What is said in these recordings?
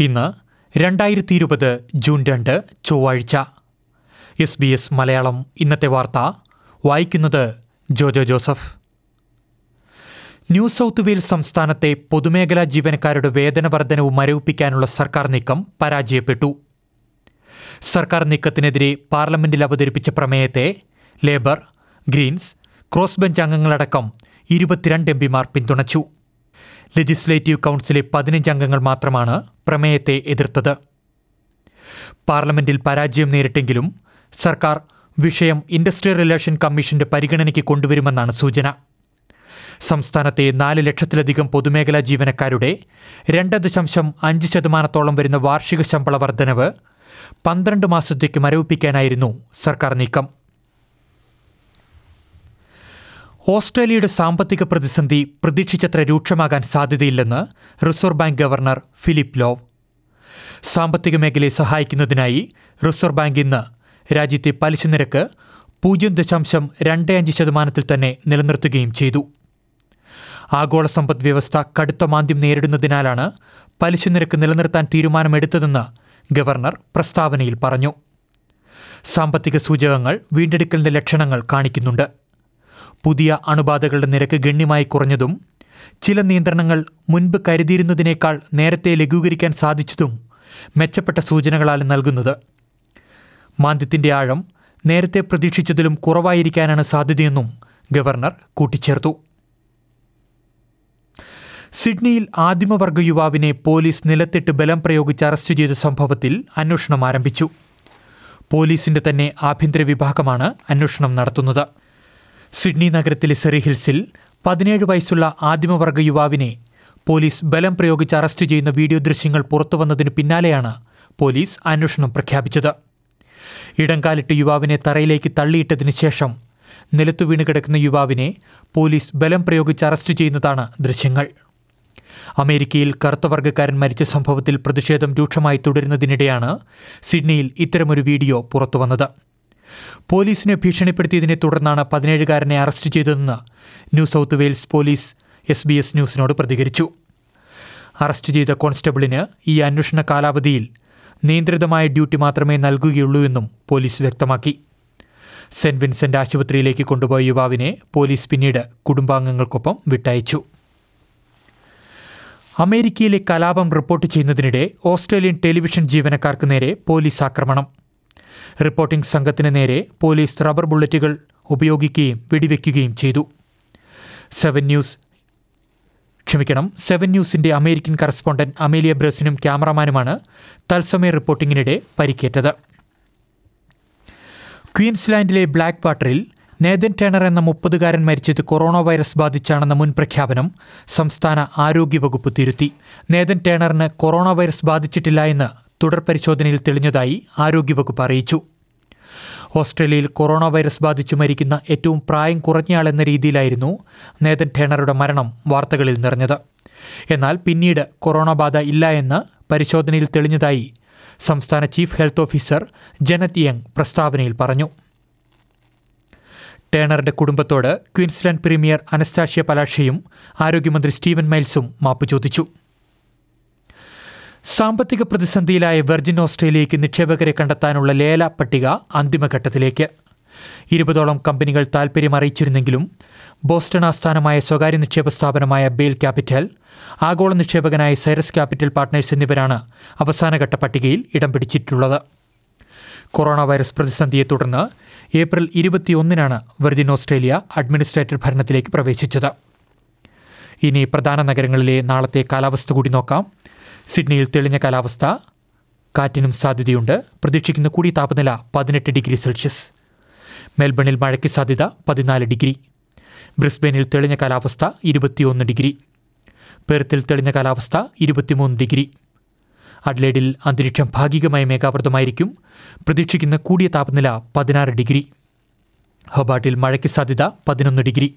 ഇന്ന് രണ്ടായിരത്തി ഇരുപത് ജൂൺ രണ്ട് ചൊവ്വാഴ്ച. എസ് ബി എസ് മലയാളം ഇന്നത്തെ വാർത്ത. വായിക്കുന്നത് Jojo Joseph. New South Wales സംസ്ഥാനത്തെ പൊതുമേഖലാ ജീവനക്കാരുടെ വേതന വർധനവ് മരവിപ്പിക്കാനുള്ള സർക്കാർ നീക്കം പരാജയപ്പെട്ടു. സർക്കാർ നീക്കത്തിനെതിരെ പാർലമെന്റിൽ അവതരിപ്പിച്ച പ്രമേയത്തെ ലേബർ ഗ്രീൻസ് ക്രോസ് ബെഞ്ച് അംഗങ്ങളടക്കം ഇരുപത്തിരണ്ട് എം പിമാർ പിന്തുണച്ചു. ലെജിസ്ലേറ്റീവ് കൗൺസിലെ പതിനഞ്ച് അംഗങ്ങൾ മാത്രമാണ് പ്രമേയത്തെ എതിർത്തത്. പാർലമെന്റിൽ പരാജയം നേരിട്ടെങ്കിലും സർക്കാർ വിഷയം ഇൻഡസ്ട്രിയൽ റിലേഷൻ കമ്മീഷന്റെ പരിഗണനയ്ക്ക് കൊണ്ടുവരുമെന്നാണ് സൂചന. സംസ്ഥാനത്തെ നാല് ലക്ഷത്തിലധികം പൊതുമേഖലാ ജീവനക്കാരുടെ രണ്ട് ദശാംശം അഞ്ച് ശതമാനത്തോളം വരുന്ന വാർഷിക ശമ്പള വർധനവ് പന്ത്രണ്ട് മാസത്തേക്ക് മരവിപ്പിക്കാനായിരുന്നു സർക്കാർ നീക്കം. ഓസ്ട്രേലിയയുടെ സാമ്പത്തിക പ്രതിസന്ധി പ്രതീക്ഷിച്ചത്ര രൂക്ഷമാകാൻ സാധ്യതയില്ലെന്ന് Reserve Bank governor Philip Lowe. സാമ്പത്തിക മേഖലയെ സഹായിക്കുന്നതിനായി റിസർവ് ബാങ്ക് ഇന്ന് രാജ്യത്തെ പലിശ നിരക്ക് പൂജ്യം ദശാംശം രണ്ട് അഞ്ച് ശതമാനത്തിൽ തന്നെ നിലനിർത്തുകയും ചെയ്തു. ആഗോള സമ്പദ് വ്യവസ്ഥ കടുത്ത മാന്ദ്യം നേരിടുന്നതിനാലാണ് പലിശ നിരക്ക് നിലനിർത്താൻ തീരുമാനമെടുത്തതെന്ന് ഗവർണർ പ്രസ്താവനയിൽ പറഞ്ഞു. സാമ്പത്തിക സൂചകങ്ങൾ വീണ്ടെടുക്കലിന്റെ ലക്ഷണങ്ങൾ കാണിക്കുന്നുണ്ട്. പുതിയ അണുബാധകളുടെ നിരക്ക് ഗണ്യമായി കുറഞ്ഞതും ചില നിയന്ത്രണങ്ങൾ മുൻപ് കരുതിയിരുന്നതിനേക്കാൾ നേരത്തെ ലഘൂകരിക്കാൻ സാധിച്ചതും മെച്ചപ്പെട്ട സൂചനകളാണ് നൽകുന്നത്. മാന്ദ്യത്തിന്റെ ആഴം നേരത്തെ പ്രതീക്ഷിച്ചതിലും കുറവായിരിക്കാനാണ് സാധ്യതയെന്നും ഗവർണർ കൂട്ടിച്ചേർത്തു. സിഡ്നിയിൽ ആദിമവർഗ യുവാവിനെ പോലീസ് നിലത്തിട്ട് ബലം പ്രയോഗിച്ച് അറസ്റ്റ് ചെയ്ത സംഭവത്തിൽ അന്വേഷണം ആരംഭിച്ചു. പോലീസിന്റെ തന്നെ ആഭ്യന്തര വിഭാഗമാണ് അന്വേഷണം നടത്തുന്നത്. സിഡ്നി നഗരത്തിലെ സെറി ഹിൽസിൽ പതിനേഴ് വയസ്സുള്ള ആദിമവർഗ യുവാവിനെ പോലീസ് ബലം പ്രയോഗിച്ച് അറസ്റ്റ് ചെയ്യുന്ന വീഡിയോ ദൃശ്യങ്ങൾ പുറത്തുവന്നതിന് പിന്നാലെയാണ് പോലീസ് അന്വേഷണം പ്രഖ്യാപിച്ചത്. ഇടംകാലിട്ട് യുവാവിനെ തറയിലേക്ക് തള്ളിയിട്ടതിനു ശേഷം നിലത്തു വീണ് കിടക്കുന്ന യുവാവിനെ പോലീസ് ബലം പ്രയോഗിച്ച് അറസ്റ്റ് ചെയ്യുന്നതാണ് ദൃശ്യങ്ങൾ. അമേരിക്കയിൽ കറുത്ത വർഗക്കാരൻ മരിച്ച സംഭവത്തിൽ പ്രതിഷേധം രൂക്ഷമായി തുടരുന്നതിനിടെയാണ് സിഡ്നിയിൽ ഇത്തരമൊരു വീഡിയോ പുറത്തുവന്നത്. പോലീസിനെ ഭീഷണിപ്പെടുത്തിയതിനെ തുടർന്നാണ് പതിനേഴുകാരനെ അറസ്റ്റ് ചെയ്തതെന്ന് New South Wales police S B S ന്യൂസിനോട് പ്രതികരിച്ചു. അറസ്റ്റ് ചെയ്ത കോൺസ്റ്റബിളിന് ഈ അന്വേഷണ കാലാവധിയിൽ നിയന്ത്രിതമായ ഡ്യൂട്ടി മാത്രമേ നൽകുകയുള്ളൂ എന്നും പോലീസ് വ്യക്തമാക്കി. സെന്റ് വിൻസെന്റ് ആശുപത്രിയിലേക്ക് കൊണ്ടുപോയ യുവാവിനെ പോലീസ് പിന്നീട് കുടുംബാംഗങ്ങൾക്കൊപ്പം വിട്ടയച്ചു. അമേരിക്കയിലെ കലാപം റിപ്പോർട്ട് ചെയ്യുന്നതിനിടെ ഓസ്ട്രേലിയൻ ടെലിവിഷൻ ജീവനക്കാർക്ക് നേരെ പോലീസ് ആക്രമണം. റിപ്പോർട്ടിംഗ് സംഘത്തിന് നേരെ പോലീസ് റബ്ബർ ബുള്ളറ്റുകൾ ഉപയോഗിക്കുകയും വെടിവെക്കുകയും ചെയ്തു. സെവൻ ന്യൂസ് ക്ഷമിക്കണം സെവൻ ന്യൂസിന്റെ അമേരിക്കൻ കറസ്പോണ്ടന്റ് അമേലിയ ബ്രസിനും ക്യാമറമാനുമാണ് തത്സമയ റിപ്പോർട്ടിങ്ങിനിടെ പരിക്കേറ്റത്. ക്വീൻസ്ലാൻഡിലെ ബ്ലാക്ക് വാട്ടറിൽ നേതൻ ടേണർ എന്ന മുപ്പതുകാരൻ മരിച്ചത് കൊറോണ വൈറസ് ബാധിച്ചാണെന്ന മുൻ പ്രഖ്യാപനം സംസ്ഥാന ആരോഗ്യവകുപ്പ് തിരുത്തി. നേതൻ ടേണറിന് കൊറോണ വൈറസ് ബാധിച്ചിട്ടില്ല എന്ന് തുടർ പരിശോധനയിൽ തെളിഞ്ഞതായി ആരോഗ്യവകുപ്പ് അറിയിച്ചു. ഓസ്ട്രേലിയയിൽ കൊറോണ വൈറസ് ബാധിച്ചു മരിക്കുന്ന ഏറ്റവും പ്രായം കുറഞ്ഞയാളെന്ന രീതിയിലായിരുന്നു നേതൻ ടേണറുടെ മരണം വാർത്തകളിൽ നിറഞ്ഞത്. എന്നാൽ പിന്നീട് കൊറോണ ബാധ ഇല്ല എന്ന് പരിശോധനയിൽ തെളിഞ്ഞതായി സംസ്ഥാന chief health officer Jeannette Young പ്രസ്താവനയിൽ പറഞ്ഞു. ടേണറുടെ കുടുംബത്തോട് ക്വീൻസ്ലാൻഡ് പ്രീമിയർ അനസ്താഷ്യ പലാഷയും ആരോഗ്യമന്ത്രി സ്റ്റീവൻ മൈൽസും മാപ്പ് ചോദിച്ചു. സാമ്പത്തിക പ്രതിസന്ധിയിലായ വെർജിൻ ഓസ്ട്രേലിയയ്ക്ക് നിക്ഷേപകരെ കണ്ടെത്താനുള്ള ലേല പട്ടിക അന്തിമഘട്ടത്തിലേക്ക്. ഇരുപതോളം കമ്പനികൾ താൽപ്പര്യം അറിയിച്ചിരുന്നെങ്കിലും ബോസ്റ്റൺ ആസ്ഥാനമായ സ്വകാര്യ നിക്ഷേപ സ്ഥാപനമായ ബേൽ ക്യാപിറ്റൽ ആഗോള നിക്ഷേപകനായ സൈറസ് ക്യാപിറ്റൽ പാർട്ട്നേഴ്സ് എന്നിവരാണ് അവസാനഘട്ട പട്ടികയിൽ ഇടം പിടിച്ചിട്ടുള്ളത്. കൊറോണ വൈറസ് പ്രതിസന്ധിയെ തുടർന്ന് ഏപ്രിൽ ഇരുപത്തിയൊന്നിനാണ് വെർജിൻ ഓസ്ട്രേലിയ അഡ്മിനിസ്ട്രേറ്റർ ഭരണത്തിലേക്ക് പ്രവേശിച്ചത്. ഇനി പ്രധാന നഗരങ്ങളിലെ നാളത്തെ കാലാവസ്ഥ കൂടി നോക്കാം. സിഡ്നിയിൽ തെളിഞ്ഞ കാലാവസ്ഥ. കാറ്റിനും സാധ്യതയുണ്ട്. പ്രതീക്ഷിക്കുന്ന കൂടിയ താപനില പതിനെട്ട് ഡിഗ്രി സെൽഷ്യസ്. മെൽബണിൽ മഴയ്ക്ക് സാധ്യത പതിനാല് ഡിഗ്രി. ബ്രിസ്ബെയിനിൽ തെളിഞ്ഞ കാലാവസ്ഥ ഇരുപത്തിയൊന്ന് ഡിഗ്രി. പെർത്തിൽ തെളിഞ്ഞ കാലാവസ്ഥ ഇരുപത്തിമൂന്ന് ഡിഗ്രി. അഡ്ലേഡിൽ അന്തരീക്ഷം ഭാഗികമായി മേഘാവൃതമായിരിക്കും. പ്രതീക്ഷിക്കുന്ന കൂടിയ താപനില പതിനാറ് ഡിഗ്രി. ഹൊബാട്ടിൽ മഴയ്ക്ക് സാധ്യത പതിനൊന്ന് ഡിഗ്രി.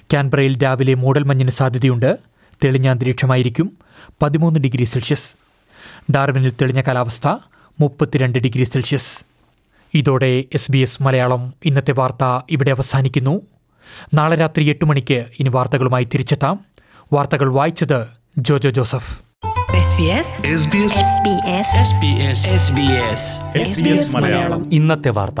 ക്യാൻബറയിൽ രാവിലെ മൂടൽമഞ്ഞിന് സാധ്യതയുണ്ട്. തെളിഞ്ഞ അന്തരീക്ഷമായിരിക്കും. പതിമൂന്ന് ഡിഗ്രി സെൽഷ്യസ്. ഡാർവിനിൽ തെളിഞ്ഞ കാലാവസ്ഥ മുപ്പത്തിരണ്ട് ഡിഗ്രി സെൽഷ്യസ്. ഇതോടെ എസ് ബി എസ് മലയാളം ഇന്നത്തെ വാർത്ത ഇവിടെ അവസാനിക്കുന്നു. നാളെ രാത്രി എട്ട് മണിക്ക് ഇനി വാർത്തകളുമായി തിരിച്ചെത്താം. വാർത്തകൾ വായിച്ചത് Jojo Joseph. SBS SBS SBS SBS SBS SBS Malayalam. ഇന്നത്തെ വാർത്ത.